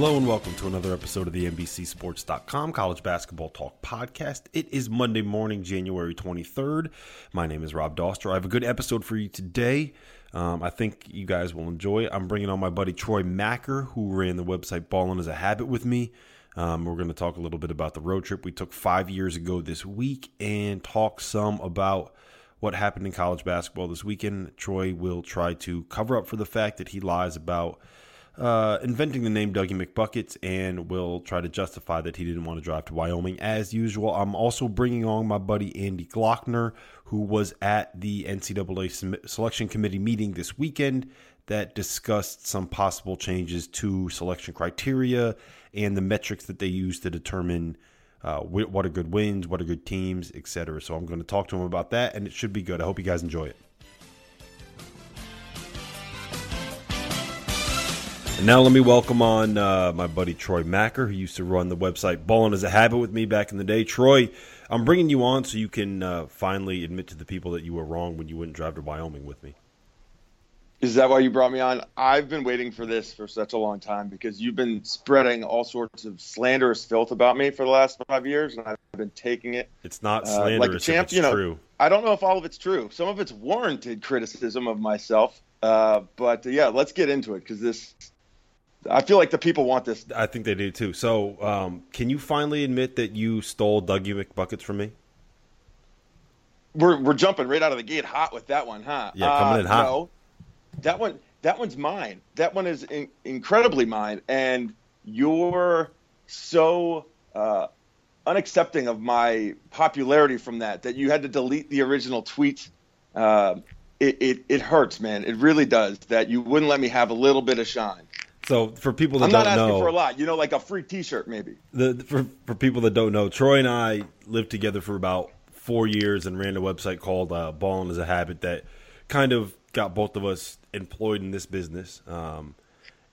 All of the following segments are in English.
Hello and welcome to another episode of the NBCSports.com College Basketball Talk Podcast. It is Monday morning, January 23rd. My name is Rob Dauster. I have a good episode for you today. Um, I think you guys will enjoy. I'm bringing on my buddy Troy Machir, who ran the website Ballin' as a Habit with me. Um, we're going to talk a little bit about the road trip we took five years ago this week and talk some about what happened in college basketball this weekend. Troy will try to cover up for the fact that he lies about uh, inventing the name Dougie McBuckets and will try to justify that he didn't want to drive to Wyoming as usual. I'm also bringing on my buddy Andy Glockner, who was at the NCAA selection committee meeting this weekend that discussed some possible changes to selection criteria and the metrics that they use to determine uh, what are good wins, what are good teams, etc. So I'm going to talk to him about that, and it should be good. I hope you guys enjoy it. And now let me welcome on uh, my buddy Troy Machir, who used to run the website Ballin' as a Habit with me back in the day. Troy, I'm bringing you on so you can uh, finally admit to the people that you were wrong when you wouldn't drive to Wyoming with me. Is that why you brought me on? I've been waiting for this for such a long time because you've been spreading all sorts of slanderous filth about me for the last five years, and I've been taking it. It's not slanderous. Uh, like a champ, you know, true. I don't know if all of it's true. Some of it's warranted criticism of myself. Uh, but uh, yeah, let's get into it because this I feel like the people want this. I think they do too. So, um, can you finally admit that you stole Dougie McBuckets from me? We're we're jumping right out of the gate hot with that one, huh? Yeah, coming uh, in hot. No, that one that one's mine. That one is in, incredibly mine, and you're so uh, unaccepting of my popularity from that that you had to delete the original tweet. Uh, it, it, it hurts, man. It really does. That you wouldn't let me have a little bit of shine. So for people that I'm don't asking know, for a lot. You know, like a free T-shirt, maybe. The for for people that don't know, Troy and I lived together for about four years and ran a website called uh, Ballin' as a Habit that kind of got both of us employed in this business. Um,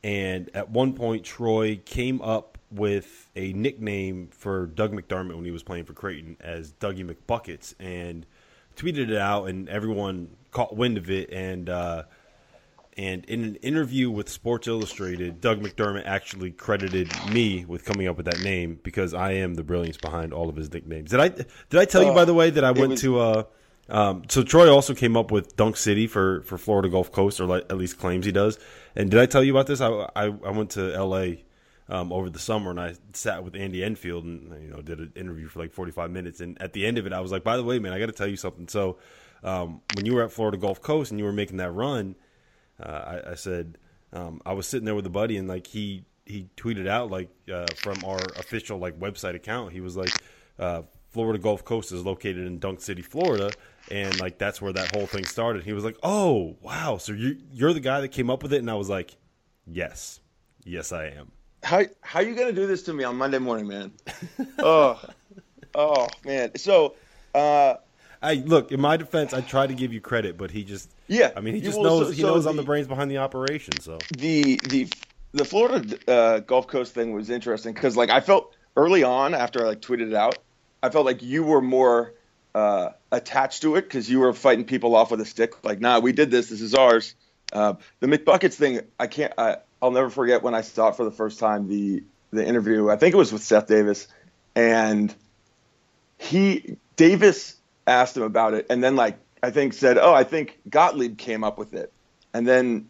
and at one point, Troy came up with a nickname for Doug McDermott when he was playing for Creighton as Dougie McBuckets, and tweeted it out, and everyone caught wind of it, and. Uh, and in an interview with Sports Illustrated, Doug McDermott actually credited me with coming up with that name because I am the brilliance behind all of his nicknames. Did I did I tell you by the way that I went was, to uh, um, so Troy also came up with Dunk City for, for Florida Gulf Coast, or like, at least claims he does. And did I tell you about this? I I, I went to L.A. Um, over the summer and I sat with Andy Enfield and you know did an interview for like 45 minutes. And at the end of it, I was like, by the way, man, I got to tell you something. So um, when you were at Florida Gulf Coast and you were making that run uh, I, I, said um, I was sitting there with a buddy and like he he tweeted out like uh, from our official like website account he was like uh, Florida Gulf Coast is located in Dunk City, Florida, and like that's where that whole thing started. He was like, "Oh, wow! So you you're the guy that came up with it?" And I was like, "Yes, yes, I am." How how you gonna do this to me on Monday morning, man? oh, oh man. So, uh, I look in my defense. I try to give you credit, but he just yeah. I mean, he just knows so, he knows the, I'm the brains behind the operation. So the the the Florida uh, Gulf Coast thing was interesting because like I felt early on after I like tweeted it out, I felt like you were more uh, attached to it because you were fighting people off with a stick. Like, nah, we did this. This is ours. Uh, the McBuckets thing, I can't. I, I'll never forget when I saw it for the first time. The the interview. I think it was with Seth Davis, and he Davis asked him about it, and then like I think said, "Oh, I think Gottlieb came up with it," and then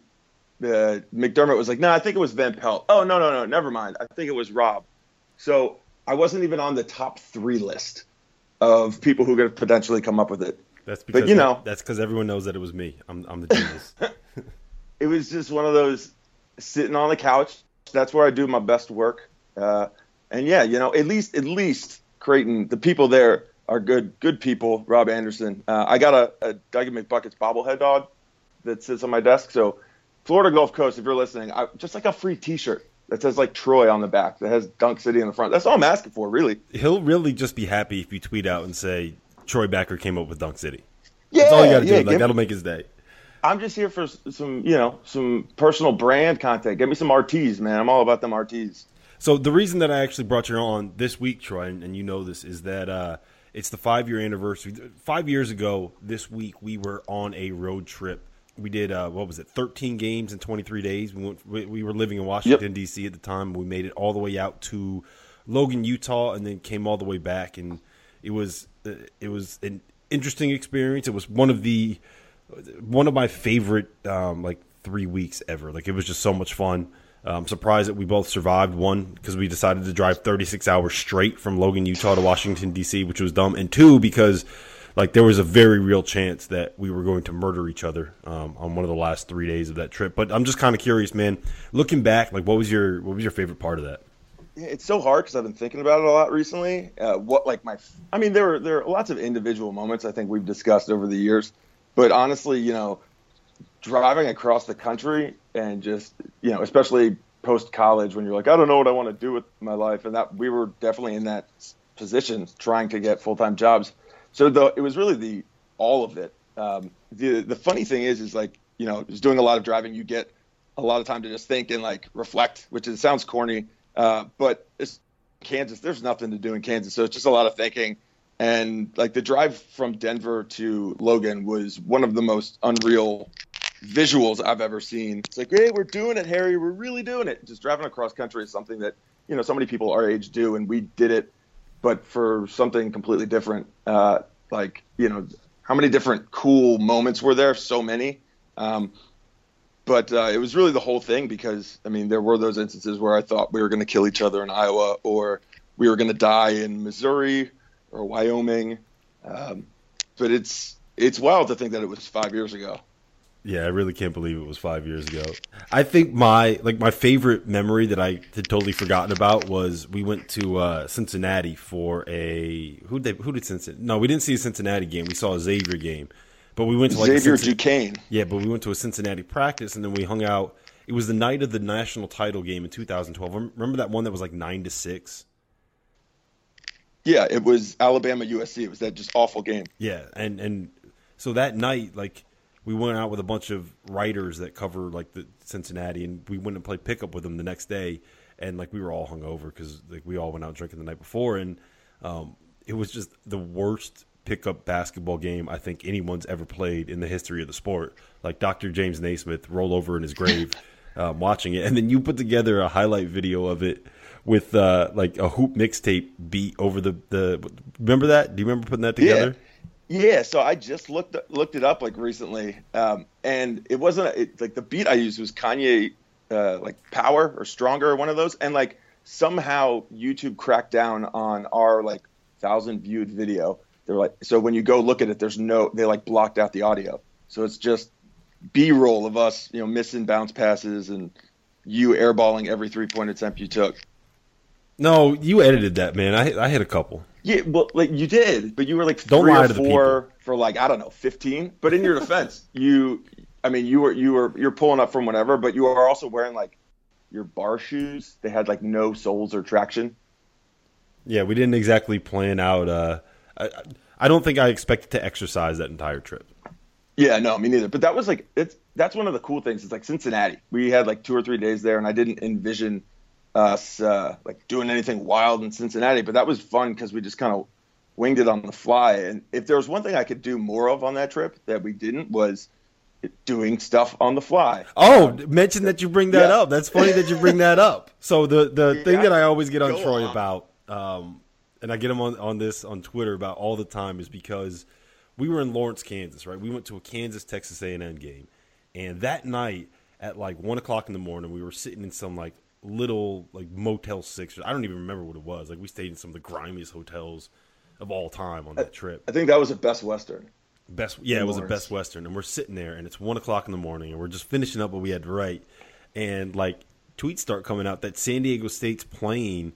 uh, McDermott was like, "No, I think it was Van Pelt." Oh, no, no, no, never mind. I think it was Rob. So I wasn't even on the top three list of people who could potentially come up with it. That's because but, you know that's because everyone knows that it was me. I'm, I'm the genius. it was just one of those sitting on the couch. That's where I do my best work. Uh, and yeah, you know, at least at least Creighton, the people there are good good people. Rob Anderson. Uh, I got a, a Dougie McBuckets bobblehead dog that sits on my desk. So Florida Gulf Coast, if you're listening, I, just like a free T-shirt that says like Troy on the back that has Dunk City in the front. That's all I'm asking for, really. He'll really just be happy if you tweet out and say Troy Machir came up with Dunk City. Yeah, That's all you got to yeah, do. Like that'll make his day. I'm just here for some, you know, some personal brand content. Give me some RTs, man. I'm all about them RTs. So the reason that I actually brought you on this week, Troy, and, and you know this, is that uh, it's the five year anniversary. Five years ago this week, we were on a road trip we did uh, what was it, 13 games in 23 days. We went, we, we were living in Washington yep. D.C. at the time. We made it all the way out to Logan, Utah, and then came all the way back. And it was uh, it was an interesting experience. It was one of the one of my favorite um, like three weeks ever. Like it was just so much fun. I'm surprised that we both survived. One, because we decided to drive 36 hours straight from Logan, Utah to Washington, D.C., which was dumb. And two, because like there was a very real chance that we were going to murder each other um, on one of the last three days of that trip. But I'm just kind of curious, man. Looking back, like what was your what was your favorite part of that? It's so hard because I've been thinking about it a lot recently. Uh, what like my, I mean, there were there are lots of individual moments I think we've discussed over the years, but honestly, you know, driving across the country and just you know, especially post college when you're like, I don't know what I want to do with my life, and that we were definitely in that position trying to get full time jobs. So the, it was really the all of it. Um, the the funny thing is, is like you know, just doing a lot of driving, you get a lot of time to just think and like reflect, which is sounds corny, uh, but it's Kansas. There's nothing to do in Kansas, so it's just a lot of thinking. And like the drive from Denver to Logan was one of the most unreal visuals I've ever seen. It's like, hey, we're doing it, Harry. We're really doing it. Just driving across country is something that you know so many people our age do, and we did it, but for something completely different. Uh, like you know, how many different cool moments were there? So many. Um, but uh, it was really the whole thing because I mean there were those instances where I thought we were going to kill each other in Iowa or we were going to die in Missouri or Wyoming. Um, but it's it's wild to think that it was five years ago. Yeah, I really can't believe it was five years ago. I think my like my favorite memory that I had totally forgotten about was we went to uh, Cincinnati for a who did who did Cincinnati? No, we didn't see a Cincinnati game. We saw a Xavier game, but we went to like Xavier Duquesne. Yeah, but we went to a Cincinnati practice and then we hung out. It was the night of the national title game in 2012. Remember that one that was like nine to six. Yeah, it was Alabama USC. It was that just awful game. Yeah, and and so that night, like we went out with a bunch of writers that cover like the Cincinnati, and we went and played pickup with them the next day, and like we were all hungover because like we all went out drinking the night before, and um, it was just the worst pickup basketball game I think anyone's ever played in the history of the sport. Like Dr. James Naismith roll over in his grave um, watching it, and then you put together a highlight video of it with uh, like a hoop mixtape beat over the the. Remember that? Do you remember putting that together? Yeah. Yeah, so I just looked looked it up like recently, um, and it wasn't it, like the beat I used was Kanye, uh, like Power or Stronger, or one of those, and like somehow YouTube cracked down on our like thousand viewed video. They're like, so when you go look at it, there's no, they like blocked out the audio, so it's just B-roll of us, you know, missing bounce passes and you airballing every three point attempt you took. No, you edited that, man. I I hit a couple. Yeah, well, like you did, but you were like don't lie to the for like I don't know, fifteen. But in your defense, you, I mean, you were you were you're pulling up from whatever, but you are also wearing like your bar shoes. They had like no soles or traction. Yeah, we didn't exactly plan out. Uh, I, I don't think I expected to exercise that entire trip. Yeah, no, me neither. But that was like it's that's one of the cool things. It's like Cincinnati. We had like two or three days there, and I didn't envision us uh, like doing anything wild in Cincinnati, but that was fun because we just kind of winged it on the fly. And if there was one thing I could do more of on that trip that we didn't was doing stuff on the fly. Oh, um, mention that you bring that yeah. up. That's funny that you bring that up. So the the yeah, thing that I always get on Troy on. about, um, and I get him on on this on Twitter about all the time is because we were in Lawrence, Kansas, right? We went to a Kansas Texas A and M game, and that night at like one o'clock in the morning, we were sitting in some like little like Motel Six. I don't even remember what it was. Like we stayed in some of the grimiest hotels of all time on that trip. I think that was a Best Western. Best, yeah, it was a Best Western, and we're sitting there, and it's one o'clock in the morning, and we're just finishing up what we had to write, and like tweets start coming out that San Diego State's plane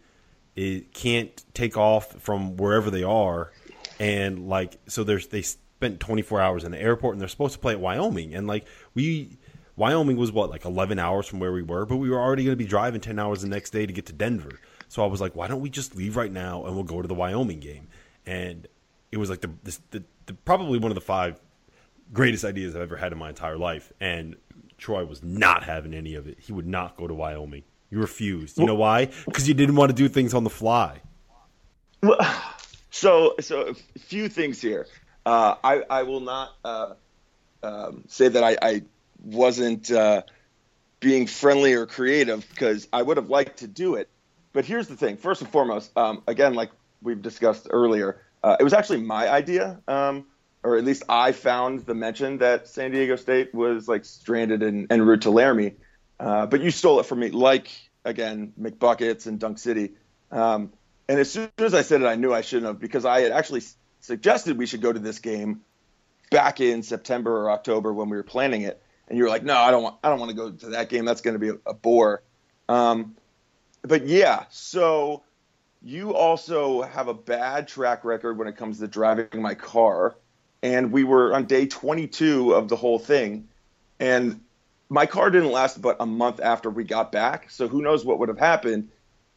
it can't take off from wherever they are, and like so there's they spent 24 hours in the airport, and they're supposed to play at Wyoming, and like we Wyoming was what like 11 hours from where we were, but we were already going to be driving 10 hours the next day to get to Denver. So I was like, why don't we just leave right now and we'll go to the Wyoming game? And it was like the, this, the, the probably one of the five greatest ideas I've ever had in my entire life. And Troy was not having any of it. He would not go to Wyoming. He refused. You know why? Because you didn't want to do things on the fly. Well, so so a few things here. Uh, I I will not. Uh, um, say that I, I wasn't uh, being friendly or creative because I would have liked to do it. But here's the thing: first and foremost, um, again, like we've discussed earlier, uh, it was actually my idea, um, or at least I found the mention that San Diego State was like stranded en, en route to Laramie. Uh, but you stole it from me, like again McBuckets and Dunk City. Um, and as soon as I said it, I knew I shouldn't have because I had actually suggested we should go to this game back in September or October when we were planning it. And you were like, no, I don't want, I don't want to go to that game. That's going to be a, a bore. Um, but yeah, so you also have a bad track record when it comes to driving my car. And we were on day 22 of the whole thing. And my car didn't last but a month after we got back. So who knows what would have happened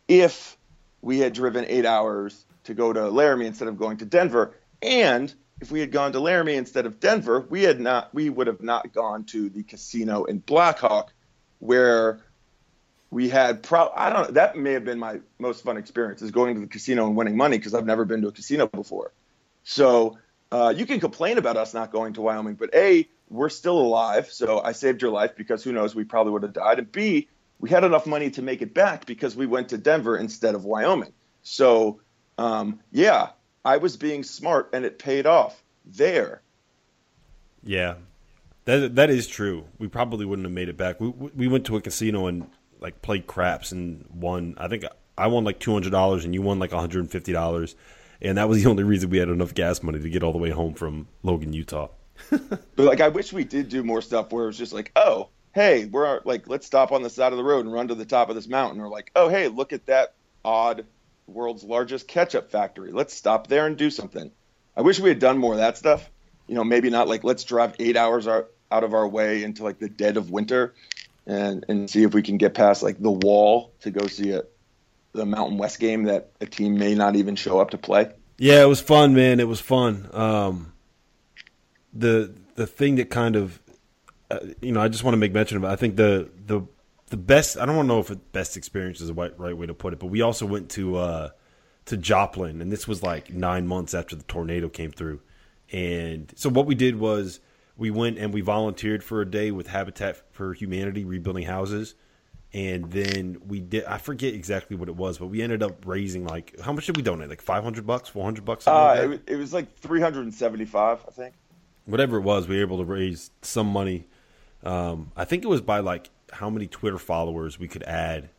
if we had driven eight hours to go to Laramie instead of going to Denver. And if we had gone to Laramie instead of Denver, we had not we would have not gone to the casino in Blackhawk, where we had pro I don't that may have been my most fun experience is going to the casino and winning money because I've never been to a casino before. So uh, you can complain about us not going to Wyoming, but a we're still alive, so I saved your life because who knows we probably would have died, and b we had enough money to make it back because we went to Denver instead of Wyoming. So, um, yeah, I was being smart and it paid off there. Yeah, that that is true. We probably wouldn't have made it back. We we went to a casino and like played craps and won. I think I won like two hundred dollars and you won like one hundred and fifty dollars, and that was the only reason we had enough gas money to get all the way home from Logan, Utah. but like, I wish we did do more stuff where it was just like, oh, hey, we're like, let's stop on the side of the road and run to the top of this mountain. Or like, oh, hey, look at that odd world's largest ketchup factory. Let's stop there and do something. I wish we had done more of that stuff. You know, maybe not like let's drive eight hours out of our way into like the dead of winter and and see if we can get past like the wall to go see a the Mountain West game that a team may not even show up to play. Yeah, it was fun, man. It was fun. Um, the the thing that kind of uh, you know, I just want to make mention of it. I think the the the best. I don't know if the best experience is the right, right way to put it, but we also went to uh, to Joplin, and this was like nine months after the tornado came through. And so what we did was we went and we volunteered for a day with Habitat for Humanity rebuilding houses. And then we did, I forget exactly what it was, but we ended up raising like, how much did we donate? Like 500 bucks, 400 bucks? Uh, like it, it was like 375, I think. Whatever it was, we were able to raise some money um, I think it was by like how many Twitter followers we could add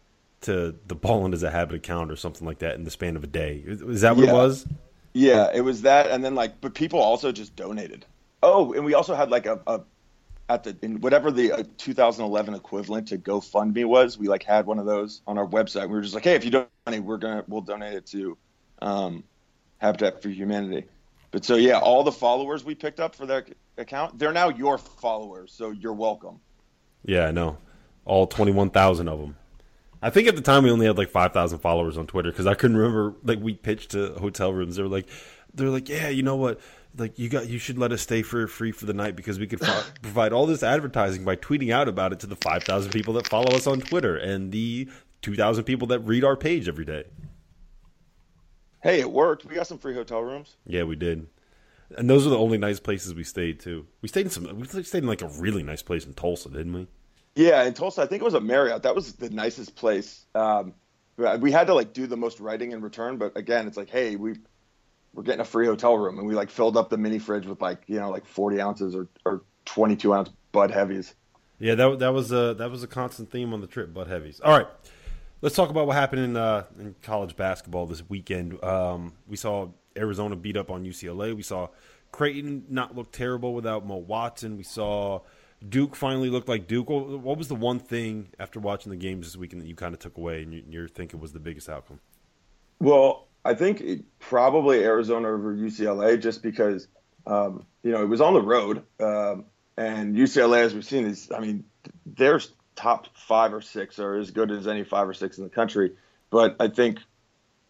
to the Ballin as a Habit account or something like that in the span of a day. Is that what yeah. it was? Yeah, it was that, and then like, but people also just donated. Oh, and we also had like a, a at the in whatever the uh, 2011 equivalent to GoFundMe was. We like had one of those on our website. We were just like, hey, if you donate, we're gonna we'll donate it to um, Habitat for Humanity. But so yeah, all the followers we picked up for that account, they're now your followers, so you're welcome. Yeah, I know. All 21,000 of them. I think at the time we only had like 5,000 followers on Twitter because I couldn't remember like we pitched to hotel rooms. They were like, they're like, yeah, you know what? Like you got, you should let us stay for free for the night because we could provide all this advertising by tweeting out about it to the 5,000 people that follow us on Twitter and the 2,000 people that read our page every day. Hey, it worked. We got some free hotel rooms. Yeah, we did. And those are the only nice places we stayed too. We stayed in some. We stayed in like a really nice place in Tulsa, didn't we? Yeah, in Tulsa, I think it was a Marriott. That was the nicest place. Um, we had to like do the most writing in return, but again, it's like, hey, we we're getting a free hotel room, and we like filled up the mini fridge with like you know like forty ounces or, or twenty two ounce Bud Heavies. Yeah, that that was a that was a constant theme on the trip, Bud Heavies. All right, let's talk about what happened in uh, in college basketball this weekend. Um, we saw Arizona beat up on UCLA. We saw Creighton not look terrible without Mo Watson. We saw Duke finally looked like Duke. What was the one thing after watching the games this weekend that you kind of took away and you're thinking was the biggest outcome? Well, I think probably Arizona over UCLA just because, um, you know, it was on the road. Um, and UCLA, as we've seen, is, I mean, their top five or six are as good as any five or six in the country. But I think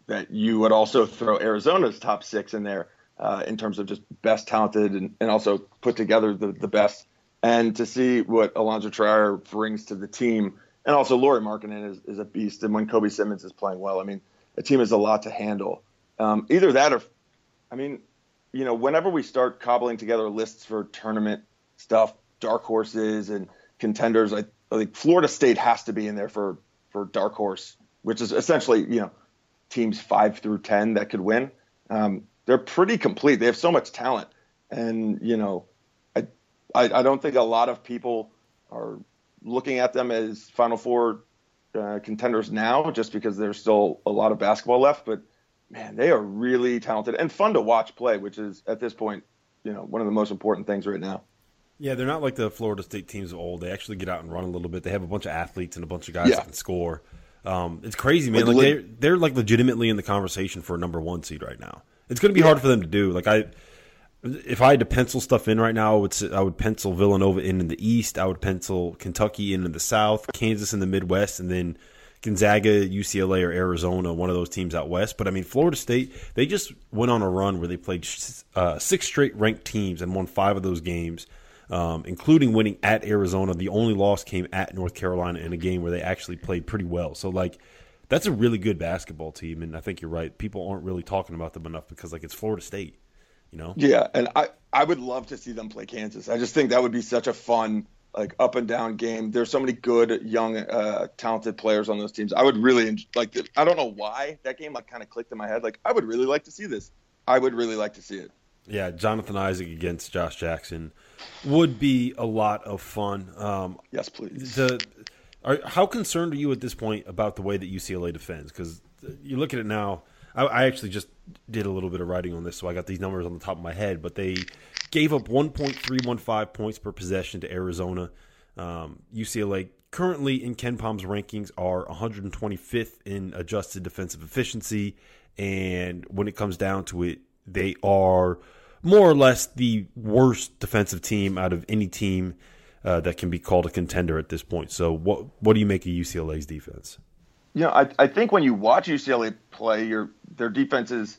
that you would also throw Arizona's top six in there uh, in terms of just best talented and, and also put together the, the best. And to see what Alonzo Trier brings to the team, and also Lauri Markkanen is, is a beast. And when Kobe Simmons is playing well, I mean, a team is a lot to handle. Um, either that or, I mean, you know, whenever we start cobbling together lists for tournament stuff, dark horses and contenders. I, I think Florida State has to be in there for for dark horse, which is essentially you know teams five through ten that could win. Um, they're pretty complete. They have so much talent, and you know, I, I, don't think a lot of people are looking at them as Final Four uh, contenders now, just because there's still a lot of basketball left. But man, they are really talented and fun to watch play, which is at this point, you know, one of the most important things right now. Yeah, they're not like the Florida State teams of old. They actually get out and run a little bit. They have a bunch of athletes and a bunch of guys yeah. that can score. Um, it's crazy, man. Like, like they're they're like legitimately in the conversation for a number one seed right now. It's going to be yeah. hard for them to do. Like I, if I had to pencil stuff in right now, I would I would pencil Villanova in in the East. I would pencil Kentucky in in the South, Kansas in the Midwest, and then Gonzaga, UCLA, or Arizona, one of those teams out west. But I mean, Florida State, they just went on a run where they played uh, six straight ranked teams and won five of those games um, including winning at Arizona. The only loss came at North Carolina in a game where they actually played pretty well. So like that's a really good basketball team, and I think you're right. People aren't really talking about them enough because like it's Florida State, you know. Yeah, and I I would love to see them play Kansas. I just think that would be such a fun like up and down game. There's so many good young uh, talented players on those teams. I would really like. I don't know why that game like kind of clicked in my head. Like I would really like to see this. I would really like to see it. Yeah, Jonathan Isaac against Josh Jackson would be a lot of fun. Um, yes, please. The, are, how concerned are you at this point about the way that UCLA defends? Because you look at it now. I, I, actually just did a little bit of writing on this, so I got these numbers on the top of my head. But they gave up 1.315 points per possession to Arizona. Um, UCLA currently in KenPom's rankings are 125th in adjusted defensive efficiency, and when it comes down to it, they are more or less the worst defensive team out of any team uh, that can be called a contender at this point. So, what what do you make of UCLA's defense? You know, I, I think when you watch UCLA play, your their defense is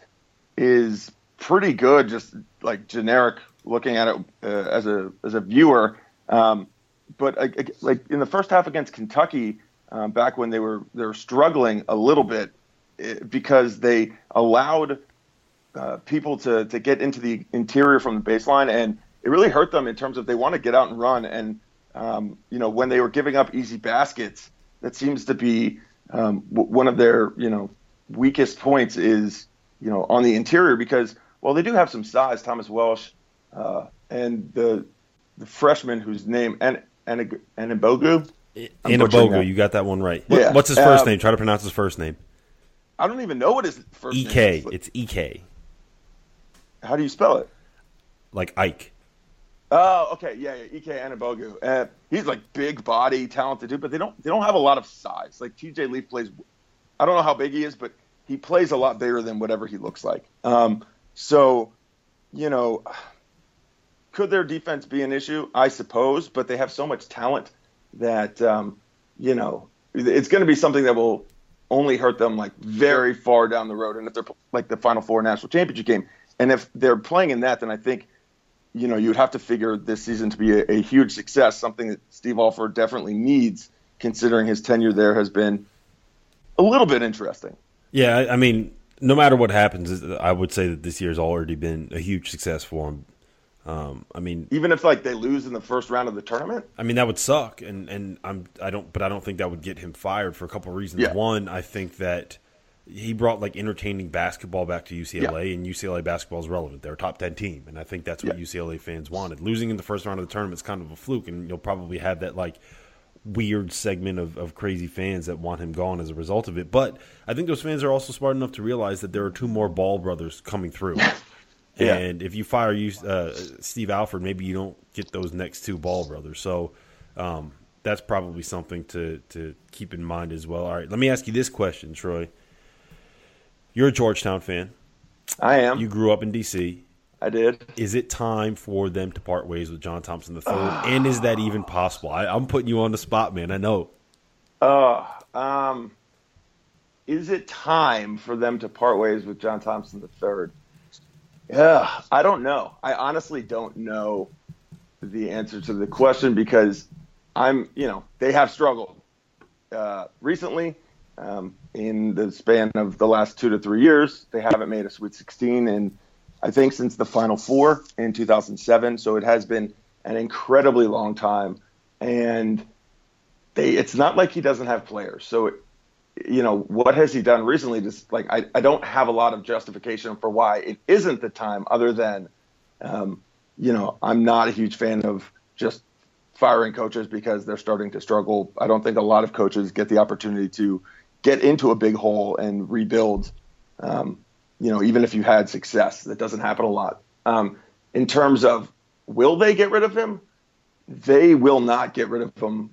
is pretty good. Just like generic looking at it uh, as a as a viewer. Um, but uh, like in the first half against Kentucky, um, back when they were they were struggling a little bit it, eh, because they allowed uh, people to to get into the interior from the baseline, and it really hurt them in terms of they want to get out and run. And um, you know, when they were giving up easy baskets, that seems to be um, w- one of their you know weakest points is you know on the interior because well they do have some size, Thomas Welsh, uh, and the the freshman whose name and and Anigbogu. Anigbogu, you got that one right. What, yeah. What's his first um, name? Try to pronounce his first name. I don't even know what his first EK. name is. E.K., it's EK. How do you spell it? Like Ike. Oh, okay, yeah, yeah. Ike Anigbogu. Uh, he's like big body, talented dude, but they don't they don't have a lot of size. Like TJ Leaf plays. I don't know how big he is, but he plays a lot bigger than whatever he looks like. Um, so, you know, could their defense be an issue? I suppose, but they have so much talent that um, you know it's going to be something that will only hurt them like very far down the road. And if they're like the Final Four national championship game, and if they're playing in that, then I think, you know, you'd have to figure this season to be a, a huge success, something that Steve Alford definitely needs, considering his tenure there has been a little bit interesting. Yeah, I mean, no matter what happens, I would say that this year's already been a huge success for him. Um, I mean, even if like they lose in the first round of the tournament, I mean that would suck, and and I'm I don't, but I don't think that would get him fired for a couple of reasons. Yeah. One, I think that he brought like entertaining basketball back to UCLA, yeah. and UCLA basketball is relevant. They're a top ten team, and I think that's what yeah. UCLA fans wanted. Losing in the first round of the tournament is kind of a fluke, and you'll probably have that like weird segment of, of crazy fans that want him gone as a result of it. But I think those fans are also smart enough to realize that there are two more Ball brothers coming through. yeah. And if you fire you uh, Steve Alford, maybe you don't get those next two Ball brothers. So um, that's probably something to to keep in mind as well. All right, let me ask you this question, Troy. You're a Georgetown fan. I am. You grew up in D.C. I did. Is it time for them to part ways with John Thompson III? and is that even possible? I, am putting you on the spot, man. I know. Uh, um, is it time for them to part ways with John Thompson III? Yeah, I don't know. I honestly don't know the answer to the question because I'm, you know, they have struggled uh, recently. Um, in the span of the last two to three years, they haven't made a Sweet 16, and I think since the Final Four in 2007. So it has been an incredibly long time, and they it's not like he doesn't have players. So, you know, what has he done recently? Just like I, I don't have a lot of justification for why it isn't the time, other than, um, you know, I'm not a huge fan of just firing coaches because they're starting to struggle. I don't think a lot of coaches get the opportunity to get into a big hole and rebuild. Um, you know, even if you had success, that doesn't happen a lot. Um, in terms of will they get rid of him? They will not get rid of him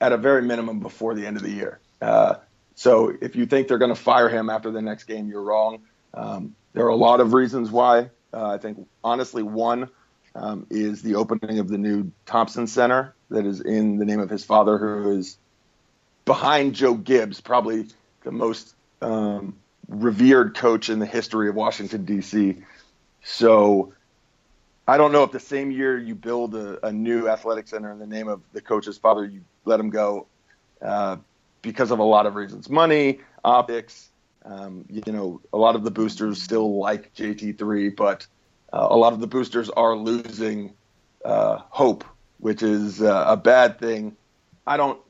at a very minimum before the end of the year. Uh, so if you think they're going to fire him after the next game, you're wrong. Um, there are a lot of reasons why. Uh, I think honestly, one um, is the opening of the new Thompson Center that is in the name of his father, who is behind Joe Gibbs, probably the most um, revered coach in the history of Washington D.C. So I don't know if the same year you build a, a, new athletic center in the name of the coach's father, you let him go uh, because of a lot of reasons, money, optics. Um, you know, a lot of the boosters still like JT3, but uh, a lot of the boosters are losing uh, hope, which is uh, a bad thing. I don't.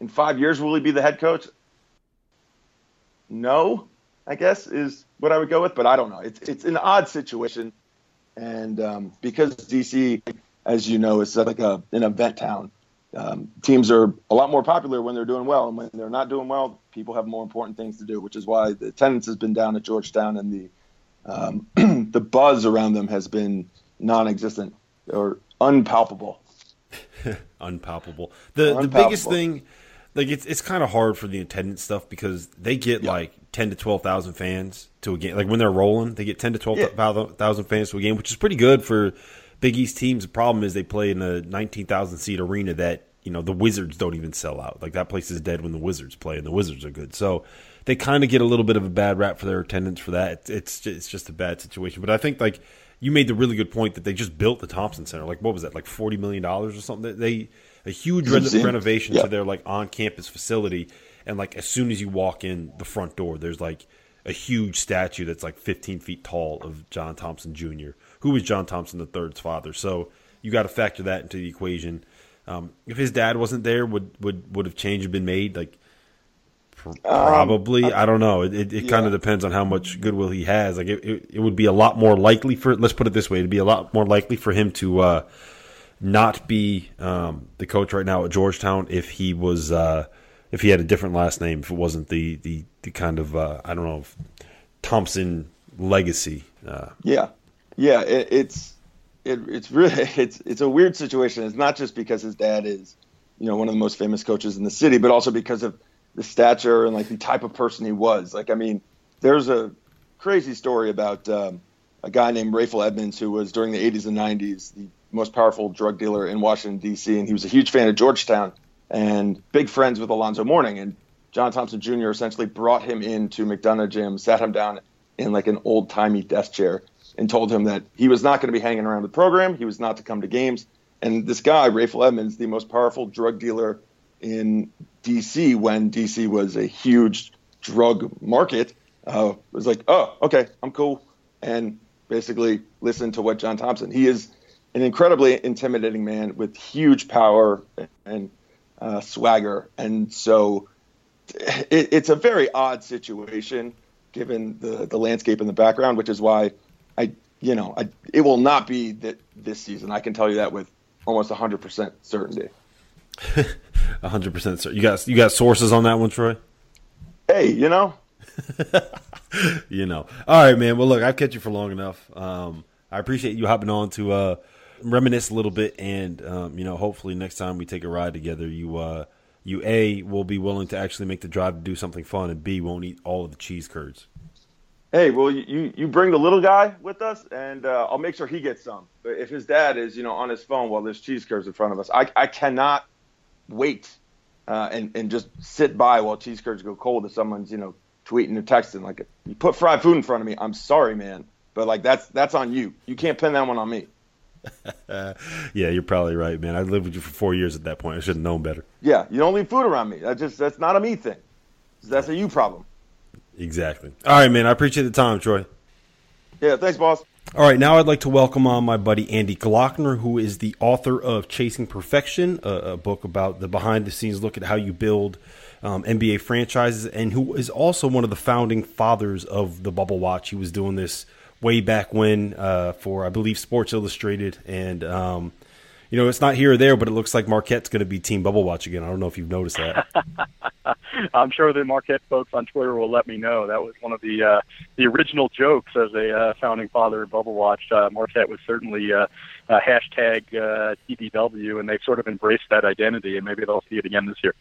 In five years, will he be the head coach? No, I guess is what I would go with, but I don't know. It's it's an odd situation, and um, because DC, as you know, is like a an event town. Um, teams are a lot more popular when they're doing well, and when they're not doing well, people have more important things to do, which is why the attendance has been down at Georgetown, and the um, the buzz around them has been non-existent or unpalpable. unpalpable. The unpalpable. the biggest thing, like it's it's kind of hard for the attendance stuff because they get yeah. like ten to twelve thousand fans to a game. Like when they're rolling, they get ten to twelve thousand fans to a game, which is pretty good for Big East teams. The problem is they play in a nineteen thousand seat arena that you know the Wizards don't even sell out. Like that place is dead when the Wizards play, and the Wizards are good. So they kind of get a little bit of a bad rap for their attendance for that. It's it's just, it's just a bad situation. But I think like you made the really good point that they just built the Thompson Center. Like what was that? Like forty million dollars or something? They a huge re- renovation yeah. to their like on campus facility and like as soon as you walk in the front door, there's like a huge statue that's like 15 feet tall of John Thompson Jr., who was John Thompson III's father. So you got to factor that into the equation. Um, if his dad wasn't there, would would would have change been made? Like um, probably, um, I, I, don't know. It it, it yeah. kind of depends on how much goodwill he has. Like it, it, it, would be a lot more likely for. Let's put it this way: it'd be a lot more likely for him to uh, not be um, the coach right now at Georgetown if he was. Uh, if he had a different last name, if it wasn't the the, the kind of uh, I don't know Thompson legacy. Uh, yeah, yeah, it, it's it, it's really it's it's a weird situation. It's not just because his dad is you know one of the most famous coaches in the city, but also because of the stature and like the type of person he was. Like I mean, there's a crazy story about um, a guy named Rayful Edmonds who was during the 80s and 90s the most powerful drug dealer in Washington D.C. and he was a huge fan of Georgetown and big friends with Alonzo Mourning. And John Thompson Jr. essentially brought him into McDonough Gym, sat him down in like an old timey desk chair, and told him that he was not going to be hanging around the program. He was not to come to games. And this guy, Rayful Edmonds, the most powerful drug dealer in D.C. when D.C. was a huge drug market, uh, was like, oh, okay, I'm cool. And basically listened to what John Thompson. He is an incredibly intimidating man with huge power and uh, swagger, and so it, it's a very odd situation given the the landscape in the background, which is why I you know I, it will not be that this season. I can tell you that with almost hundred percent certainty. hundred percent certain. You got you got sources on that one, Troy? Hey, you know. you know. All right, man. Well, look, I've kept you for long enough. Um, I appreciate you hopping on to uh, reminisce a little bit, and um, you know, hopefully next time we take a ride together, you uh, you a will be willing to actually make the drive to do something fun, and b won't eat all of the cheese curds. Hey, well, you you bring the little guy with us, and uh, I'll make sure he gets some. But if his dad is, you know, on his phone while there's cheese curds in front of us, I I cannot wait uh, and and just sit by while cheese curds go cold if someone's you know tweeting or texting like you put fried food in front of me. I'm sorry, man, but like that's that's on you. You can't pin that one on me. yeah, you're probably right, man. I lived with you for four years at that point. I should have known better. Yeah, you don't leave food around me. That just that's not a me thing. That's a you problem. Exactly. All right, man. I appreciate the time, Troy. Yeah, thanks, boss. All right, now I'd like to welcome on my buddy Andy Glockner, who is the author of Chasing Perfection, a, a book about the behind the scenes look at how you build um, NBA franchises, and who is also one of the founding fathers of the Bubble Watch. He was doing this way back when uh, for, I believe, Sports Illustrated. And, um, you know, it's not here or there, but it looks like Marquette's going to be Team Bubble Watch again. I don't know if you've noticed that. I'm sure the Marquette folks on Twitter will let me know. That was one of the uh, the original jokes as a uh, founding father of Bubble Watch. Uh, Marquette was certainly uh, hashtag uh, TBW, and they've sort of embraced that identity, and maybe they'll see it again this year.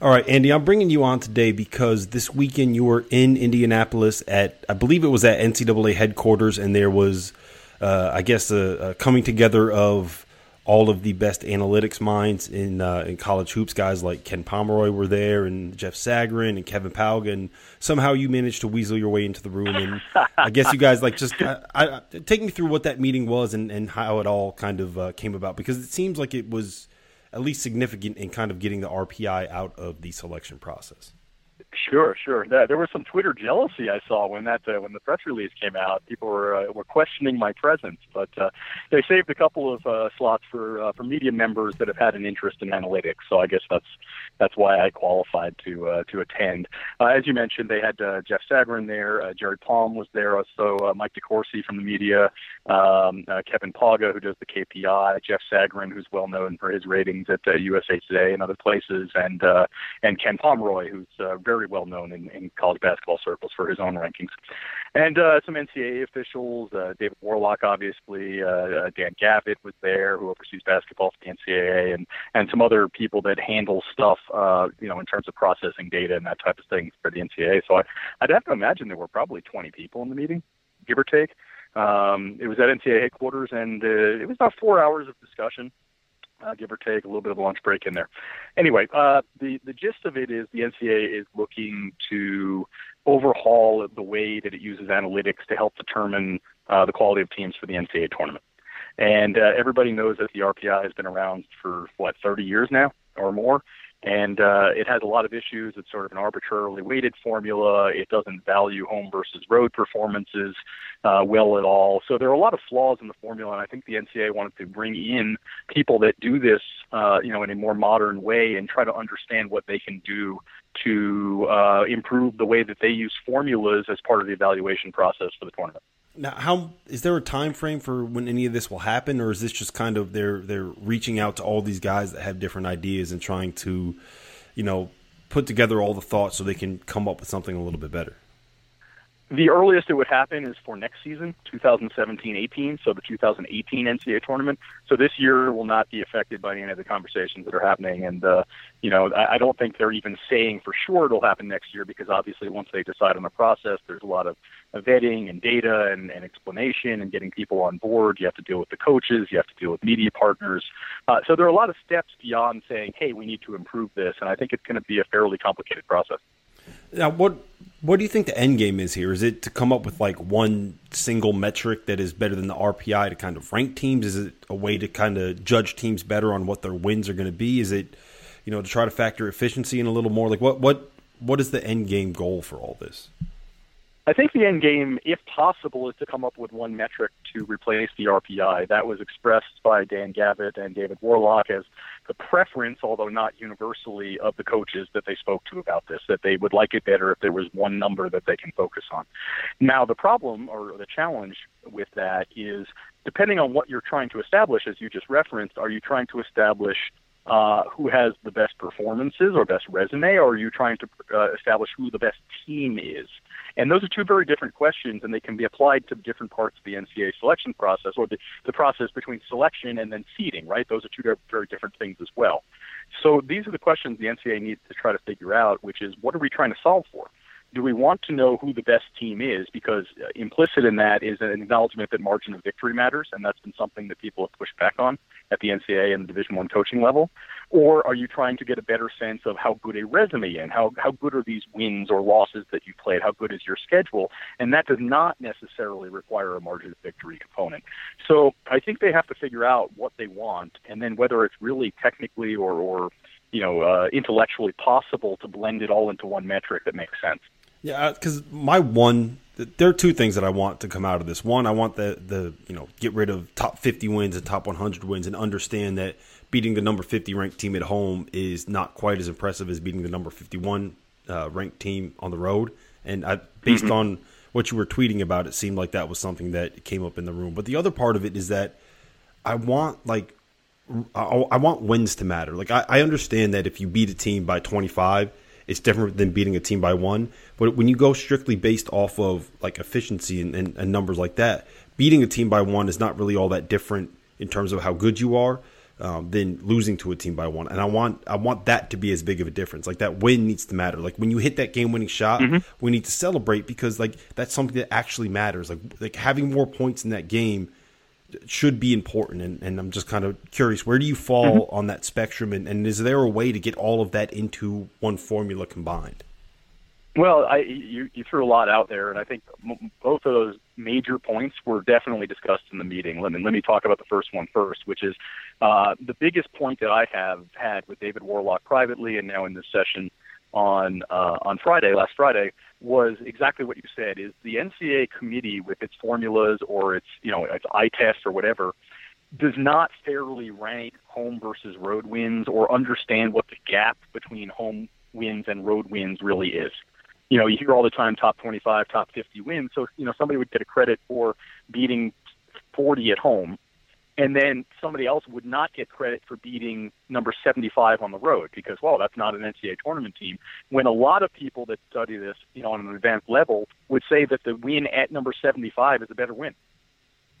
All right, Andy, I'm bringing you on today because this weekend you were in Indianapolis at, I believe it was at NCAA headquarters, and there was, uh, I guess, a, a, coming together of all of the best analytics minds in uh, in college hoops. Guys like Ken Pomeroy were there, and Jeff Sagarin and Kevin Pauga, and somehow you managed to weasel your way into the room. And I guess you guys like just I, I, take me through what that meeting was and, and how it all kind of uh, came about because it seems like it was at least significant in kind of getting the RPI out of the selection process. Sure, sure. There was some Twitter jealousy I saw when that uh, when the press release came out. People were uh, were questioning my presence, but uh, they saved a couple of uh, slots for uh, for media members that have had an interest in analytics. So I guess that's that's why I qualified to uh, to attend. Uh, as you mentioned, they had uh, Jeff Sagarin there, uh, Jerry Palm was there, also uh, Mike DeCourcy from the media, um, uh, Kevin Pauga who does the KPI, Jeff Sagarin who's well known for his ratings at uh, USA Today and other places, and uh, and Ken Pomeroy who's uh, very well known in, in college basketball circles for his own rankings. And uh, some NCAA officials, uh, David Worlock, obviously, uh, uh, Dan Gavitt was there, who oversees basketball for the NCAA, and and some other people that handle stuff, uh, you know, in terms of processing data and that type of thing for the NCAA. So I, I'd have to imagine there were probably 20 people in the meeting, give or take. Um, it was at NCAA headquarters, and uh, it was about four hours of discussion uh, give or take a little bit of a lunch break in there. Anyway, uh, the the gist of it is the NCAA is looking to overhaul the way that it uses analytics to help determine uh, the quality of teams for the NCAA tournament. And uh, everybody knows that the RPI has been around for what 30 years now or more, and uh, it has a lot of issues. It's sort of an arbitrarily weighted formula. It doesn't value home versus road performances uh, well at all. So there are a lot of flaws in the formula, and I think the NCAA wanted to bring in people that do this, uh, you know, in a more modern way and try to understand what they can do to uh, improve the way that they use formulas as part of the evaluation process for the tournament. Now, how is there a time frame for when any of this will happen, or is this just kind of they're they're reaching out to all these guys that have different ideas and trying to, you know, put together all the thoughts so they can come up with something a little bit better? The earliest it would happen is for next season, 2017-18, so the 2018 NCAA tournament. So this year will not be affected by any of the conversations that are happening, and uh, you know I, I don't think they're even saying for sure it'll happen next year because obviously once they decide on the process, there's a lot of vetting and data and, and explanation and getting people on board. You have to deal with the coaches, you have to deal with media partners. Uh, so there are a lot of steps beyond saying, hey, we need to improve this, and I think it's going to be a fairly complicated process. Now, what what do you think the end game is here? Is it to come up with like one single metric that is better than the RPI to kind of rank teams? Is it a way to kind of judge teams better on what their wins are going to be? Is it you know to try to factor efficiency in a little more? Like what what what is the end game goal for all this? I think the end game, if possible, is to come up with one metric to replace the RPI. That was expressed by Dan Gavitt and David Worlock as the preference, although not universally, of the coaches that they spoke to about this, that they would like it better if there was one number that they can focus on. Now, the problem or the challenge with that is depending on what you're trying to establish, as you just referenced, are you trying to establish uh, who has the best performances or best resume, or are you trying to uh, establish who the best team is? And those are two very different questions, and they can be applied to different parts of the NCAA selection process or the, the process between selection and then seeding, right? Those are two very different things as well. So these are the questions the NCAA needs to try to figure out, which is what are we trying to solve for? Do we want to know who the best team is? Because uh, implicit in that is an acknowledgement that margin of victory matters, and that's been something that people have pushed back on at the NCAA and the Division One coaching level. Or are you trying to get a better sense of how good a resume and how how good are these wins or losses that you played? How good is your schedule? And that does not necessarily require a margin of victory component. So I think they have to figure out what they want, and then whether it's really technically or or you know uh, intellectually possible to blend it all into one metric that makes sense. Yeah, because uh, my one there are two things that I want to come out of this. One, I want the the you know get rid of top 50 wins and top 100 wins, and understand that beating the number 50 ranked team at home is not quite as impressive as beating the number 51 uh, ranked team on the road. And I, based mm-hmm. on what you were tweeting about, it seemed like that was something that came up in the room. But the other part of it is that I want like I, I want wins to matter. Like I, I understand that if you beat a team by 25 it's different than beating a team by one. But when you go strictly based off of like efficiency and, and, and, numbers like that, beating a team by one is not really all that different in terms of how good you are um, than losing to a team by one. And I want I want that to be as big of a difference. Like that win needs to matter. Like when you hit that game winning shot, mm-hmm. we need to celebrate because like that's something that actually matters. Like like having more points in that game should be important. And, and I'm just kind of curious, where do you fall mm-hmm. on that spectrum? And, and, is there a way to get all of that into one formula combined? Well, I, you, you threw a lot out there, and I think m- both of those major points were definitely discussed in the meeting. Let me, let me talk about the first one first, which is uh, the biggest point that I have had with David Worlock privately and now in this session on uh, on Friday, last Friday, was exactly what you said. Is the NCAA committee with its formulas or its you know its eye test or whatever does not fairly rank home versus road wins or understand what the gap between home wins and road wins really is. You know, you hear all the time top 25, top 50 wins. So, you know, somebody would get a credit for beating 40 at home and then somebody else would not get credit for beating number 75 on the road because, well, that's not an NCAA tournament team. When a lot of people that study this, you know, on an advanced level, would say that the win at number 75 is a better win.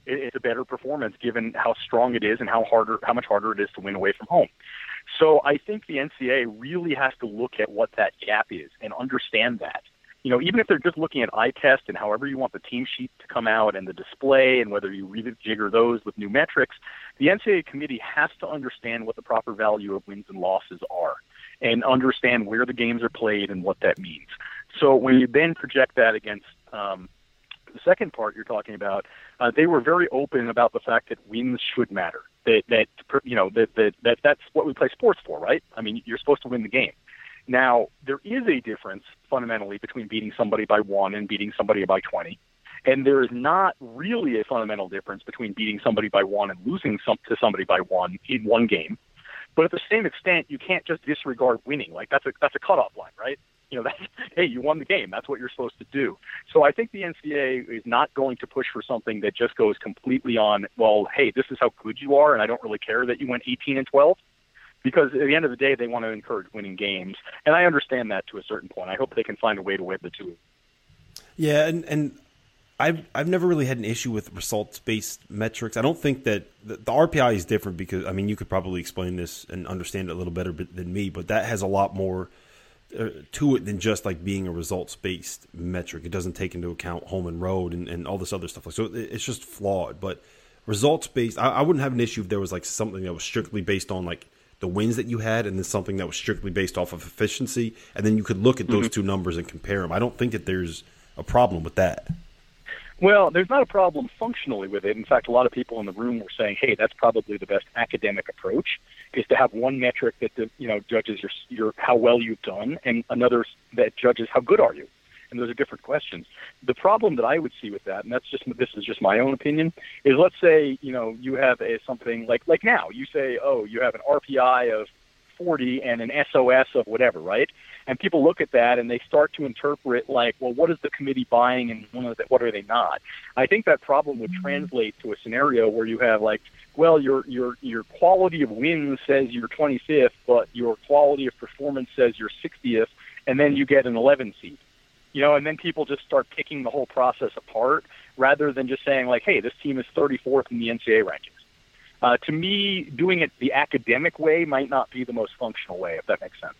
It's a better performance given how strong it is and how harder, how much harder it is to win away from home. So I think the NCAA really has to look at what that gap is and understand that you know, even if they're just looking at eye test and however you want the team sheet to come out and the display and whether you rejigger those with new metrics, the NCAA committee has to understand what the proper value of wins and losses are and understand where the games are played and what that means. So when you then project that against um, the second part you're talking about, uh, they were very open about the fact that wins should matter. That that you know that that, that that's what we play sports for, right? I mean, you're supposed to win the game. Now, there is a difference fundamentally between beating somebody by one and beating somebody by 20. And there is not really a fundamental difference between beating somebody by one and losing some, to somebody by one in one game. But at the same extent, you can't just disregard winning. Like that's a that's a cutoff line, right? You know, that's hey, you won the game. That's what you're supposed to do. So I think the NCAA is not going to push for something that just goes completely on. Well, hey, this is how good you are, and I don't really care that you went 18 and 12 because at the end of the day, they want to encourage winning games, and I understand that to a certain point. I hope they can find a way to web the two. Yeah, and and I've I've never really had an issue with results based metrics. I don't think that the, the, RPI is different because I mean you could probably explain this and understand it a little better than me, but that has a lot more uh, to it than just like being a results based metric. It doesn't take into account home and road and, and all this other stuff. So it's just flawed. But results based, I, I wouldn't have an issue if there was like something that was strictly based on like the wins that you had and then something that was strictly based off of efficiency and then you could look at those mm-hmm. two numbers and compare them i don't think that there's a problem with that. Well there's not a problem functionally with it. In fact a lot of people in the room were saying hey that's probably the best academic approach is to have one metric that you know judges your your how well you've done and another that judges how good are you and those are different questions. The problem that I would see with that, and that's just this is just my own opinion, is let's say you know you have a something like like now you say oh you have an RPI of 40 and an SOS of whatever, right? And people look at that and they start to interpret like, well, what is the committee buying and what are they not? I think that problem would mm-hmm. translate to a scenario where you have like, well, your your your quality of wins says you're 25th, but your quality of performance says you're 60th, and then you get an 11 seat you know, and then people just start picking the whole process apart rather than just saying like, hey, this team is 34th in the NCAA rankings. Uh, to me, doing it the academic way might not be the most functional way, if that makes sense.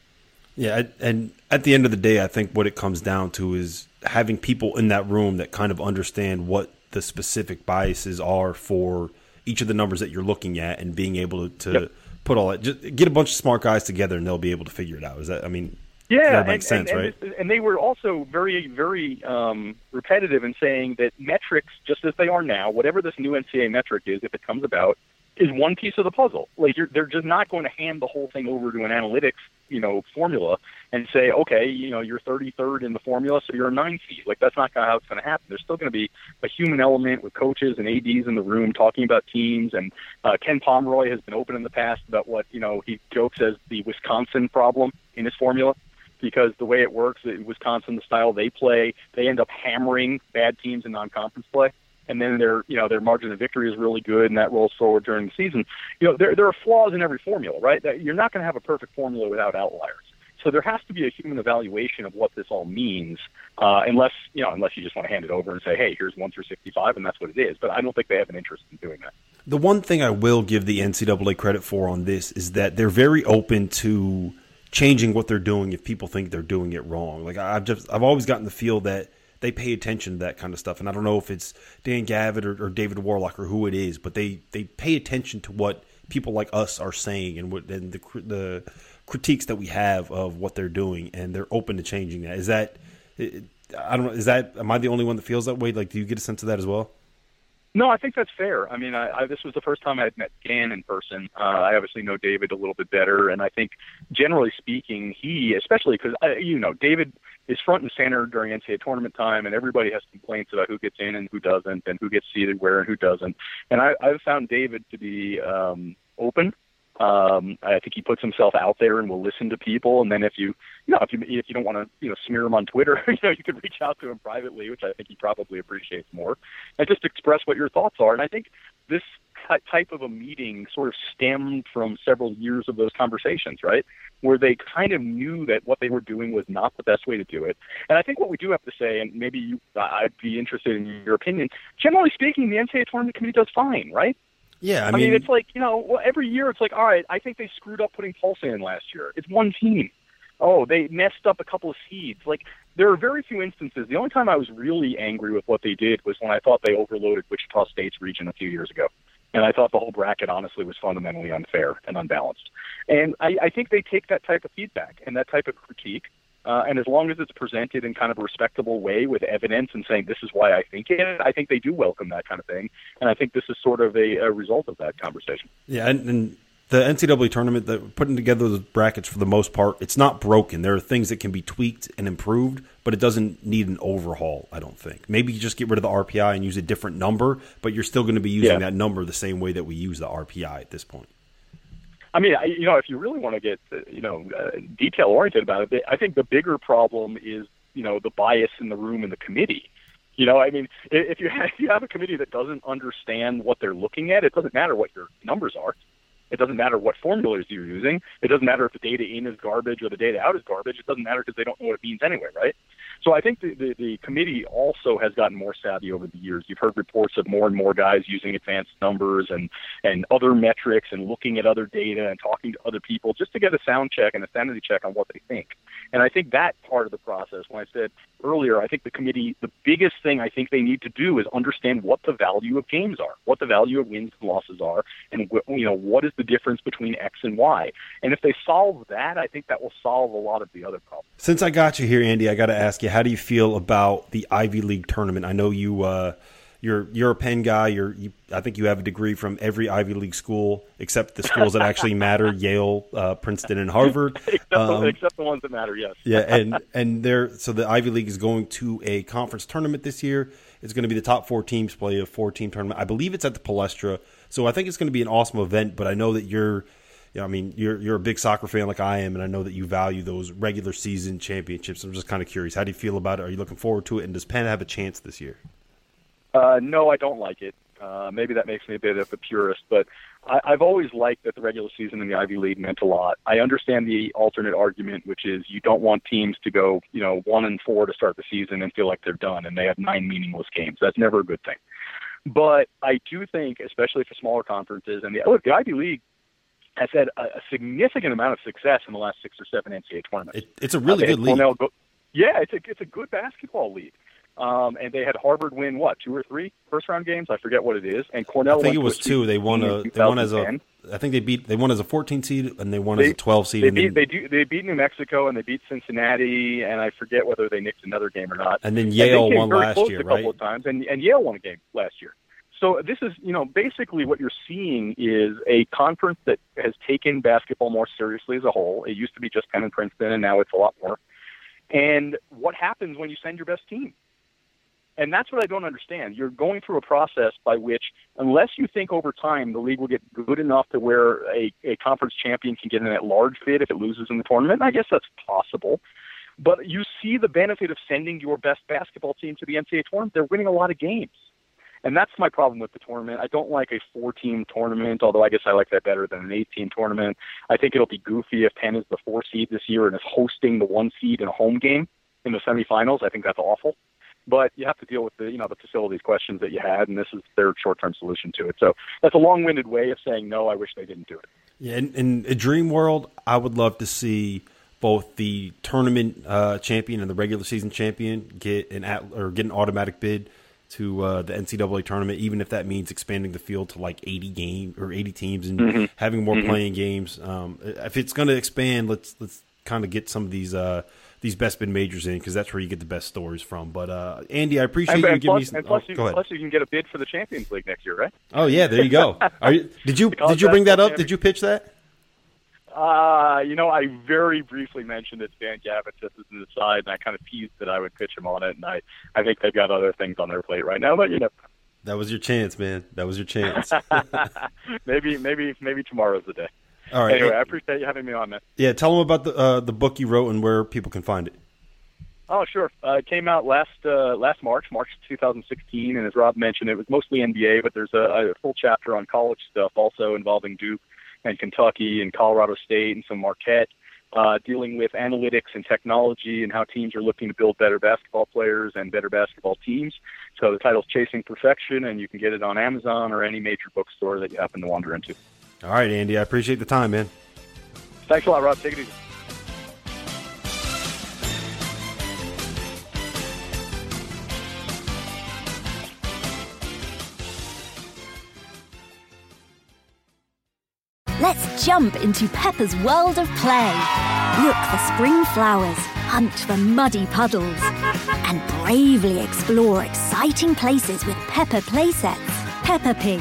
Yeah, and at the end of the day, I think what it comes down to is having people in that room that kind of understand what the specific biases are for each of the numbers that you're looking at, and being able to, yep. put all that. Just get a bunch of smart guys together, and they'll be able to figure it out. Is that? I mean, yeah, that makes and, sense, and, right? And they were also very, very um, repetitive in saying that metrics, just as they are now, whatever this new NCA metric is, if it comes about, is one piece of the puzzle. Like they're just not going to hand the whole thing over to an analytics you know formula and say, okay, you know, you're 33rd in the formula, so you're a nine seed. Like that's not how it's going to happen. There's still going to be a human element with coaches and ads in the room talking about teams. And uh, Ken Pomeroy has been open in the past about what you know he jokes as the Wisconsin problem in his formula because the way it works, in Wisconsin, the style they play, they end up hammering bad teams in non-conference play and then their you know their margin of victory is really good, and that rolls forward during the season. You know there there are flaws in every formula, right? That you're not going to have a perfect formula without outliers. So there has to be a human evaluation of what this all means, uh, unless you know unless you just want to hand it over and say, hey, here's one through 65, and that's what it is. But I don't think they have an interest in doing that. The one thing I will give the NCAA credit for on this is that they're very open to changing what they're doing if people think they're doing it wrong. Like I've just I've always gotten the feel that they pay attention to that kind of stuff. And I don't know if it's Dan Gavitt or, or David Worlock or who it is, but they, they pay attention to what people like us are saying and what and the the critiques that we have of what they're doing, and they're open to changing that. Is that I don't know? Is that am I the only one that feels that way? Like, do you get a sense of that as well? No, I think that's fair. I mean, I, I, this was the first time I had met Dan in person. Uh, I obviously know David a little bit better, and I think, generally speaking, he, especially because you know, David is front and center during NCAA tournament time, and everybody has complaints about who gets in and who doesn't, and who gets seated where and who doesn't. And I, I've found David to be um, open um, I think he puts himself out there and will listen to people. And then if you, you know, if you if you don't want to, you know, smear him on Twitter, you know, you could reach out to him privately, which I think he probably appreciates more, and just express what your thoughts are. And I think this type of a meeting sort of stemmed from several years of those conversations, right? Where they kind of knew that what they were doing was not the best way to do it. And I think what we do have to say, and maybe you, I'd be interested in your opinion. Generally speaking, the NCAA tournament committee does fine, right? Yeah, I, I mean, mean, it's like you know, well, every year it's like, all right, I think they screwed up putting Tulsa in last year. It's one team. Oh, they messed up a couple of seeds. Like there are very few instances. The only time I was really angry with what they did was when I thought they overloaded Wichita State's region a few years ago, and I thought the whole bracket honestly was fundamentally unfair and unbalanced. And I, I think they take that type of feedback and that type of critique uh, and as long as it's presented in kind of a respectable way with evidence and saying this is why I think it, I think they do welcome that kind of thing. And I think this is sort of a, a result of that conversation. Yeah, and, and the NCAA tournament, that putting together the brackets for the most part, it's not broken. There are things that can be tweaked and improved, but it doesn't need an overhaul. I don't think. Maybe you just get rid of the RPI and use a different number, but you're still going to be using yeah. that number the same way that we use the RPI at this point. I mean, I, you know, if you really want to get, you know, uh, detail oriented about it, I think the bigger problem is, you know, the bias in the room in the committee. You know, I mean, if you have, if you have a committee that doesn't understand what they're looking at, it doesn't matter what your numbers are. It doesn't matter what formulas you're using. It doesn't matter if the data in is garbage or the data out is garbage. It doesn't matter because they don't know what it means anyway, right? So I think the, the, the committee also has gotten more savvy over the years. You've heard reports of more and more guys using advanced numbers and, and other metrics and looking at other data and talking to other people just to get a sound check and a sanity check on what they think. And I think that part of the process, when I said earlier, I think the committee, the biggest thing I think they need to do is understand what the value of games are, what the value of wins and losses are, and you know what is the difference between X and Y. And if they solve that, I think that will solve a lot of the other problems. Since I got you here, Andy, I got to ask you how do you feel about the Ivy League tournament? I know you uh, you're you're a Penn guy. You're you, I think you have a degree from every Ivy League school except the schools that actually matter: Yale, uh, Princeton, and Harvard. except, um, the, except the ones that matter. Yes. yeah, and and there. So the Ivy League is going to a conference tournament this year. It's going to be the top four teams play a four team tournament. I believe it's at the Palestra. So I think it's going to be an awesome event. But I know that you're you know, I mean, you're you're a big soccer fan like I am, and I know that you value those regular season championships. I'm just kind of curious, how do you feel about it? Are you looking forward to it? And does Penn have a chance this year? Uh, no, I don't like it. Uh, maybe that makes me a bit of a purist, but I, I've always liked that the regular season in the Ivy League meant a lot. I understand the alternate argument, which is you don't want teams to go, you know, one and four to start the season and feel like they're done, and they have nine meaningless games. That's never a good thing. But I do think, especially for smaller conferences, and the look, the Ivy League has had a, a significant amount of success in the last six or seven NCAA tournaments. It, it's a really uh, good league. Go, yeah, it's a it's a good basketball league. Um, and they had Harvard win what two or three first round games. I forget what it is. And Cornell. I think it was two. They won a. They won as a. I think they beat. They won as a 14 seed, and they won they, as a 12 seed. They beat. Then, they do. They beat New Mexico, and they beat Cincinnati, and I forget whether they nicked another game or not. And then Yale and won last year, a right? couple of times, and and Yale won a game last year. So this is, you know, basically what you're seeing is a conference that has taken basketball more seriously as a whole. It used to be just Penn and Princeton, and now it's a lot more. And what happens when you send your best team? And that's what I don't understand. You're going through a process by which, unless you think over time the league will get good enough to where a, a conference champion can get an at large bid if it loses in the tournament, I guess that's possible. But you see the benefit of sending your best basketball team to the NCAA tournament. They're winning a lot of games. And that's my problem with the tournament. I don't like a four team tournament, although I guess I like that better than an eight team tournament. I think it'll be goofy if Penn is the four seed this year and is hosting the one seed in a home game in the semifinals. I think that's awful. But you have to deal with the you know the facilities questions that you had, and this is their short term solution to it. So that's a long winded way of saying no. I wish they didn't do it. Yeah, in, in a dream world, I would love to see both the tournament uh, champion and the regular season champion get an at, or get an automatic bid to uh, the NCAA tournament, even if that means expanding the field to like 80 game or 80 teams and mm-hmm. having more mm-hmm. playing games. Um, if it's going to expand, let's let's kind of get some of these uh, these best bid majors in because that's where you get the best stories from. But uh, Andy, I appreciate and, you and giving plus, me some. And plus, oh, you, plus, you can get a bid for the Champions League next year, right? Oh yeah, there you go. Are you, did you did you bring that up? Did you pitch that? Uh, you know, I very briefly mentioned it to Dan Gavitt just as an aside, and I kind of teased that I would pitch him on it, and I, I think they've got other things on their plate right now, but you know. That was your chance, man. That was your chance. maybe, maybe, maybe tomorrow's the day. All right. Anyway, I appreciate you having me on, man. Yeah, tell them about the uh, the book you wrote and where people can find it. Oh, sure. Uh, it came out last uh, last March, March 2016, and as Rob mentioned, it was mostly NBA, but there's a, a full chapter on college stuff also involving Duke and Kentucky and Colorado State and some Marquette, uh, dealing with analytics and technology and how teams are looking to build better basketball players and better basketball teams. So the title's Chasing Perfection, and you can get it on Amazon or any major bookstore that you happen to wander into. All right, Andy, I appreciate the time, man. Thanks a lot, Rob. Take it easy. Let's jump into Peppa's world of play. Look for spring flowers, hunt for muddy puddles, and bravely explore exciting places with Peppa playsets. Peppa Pig,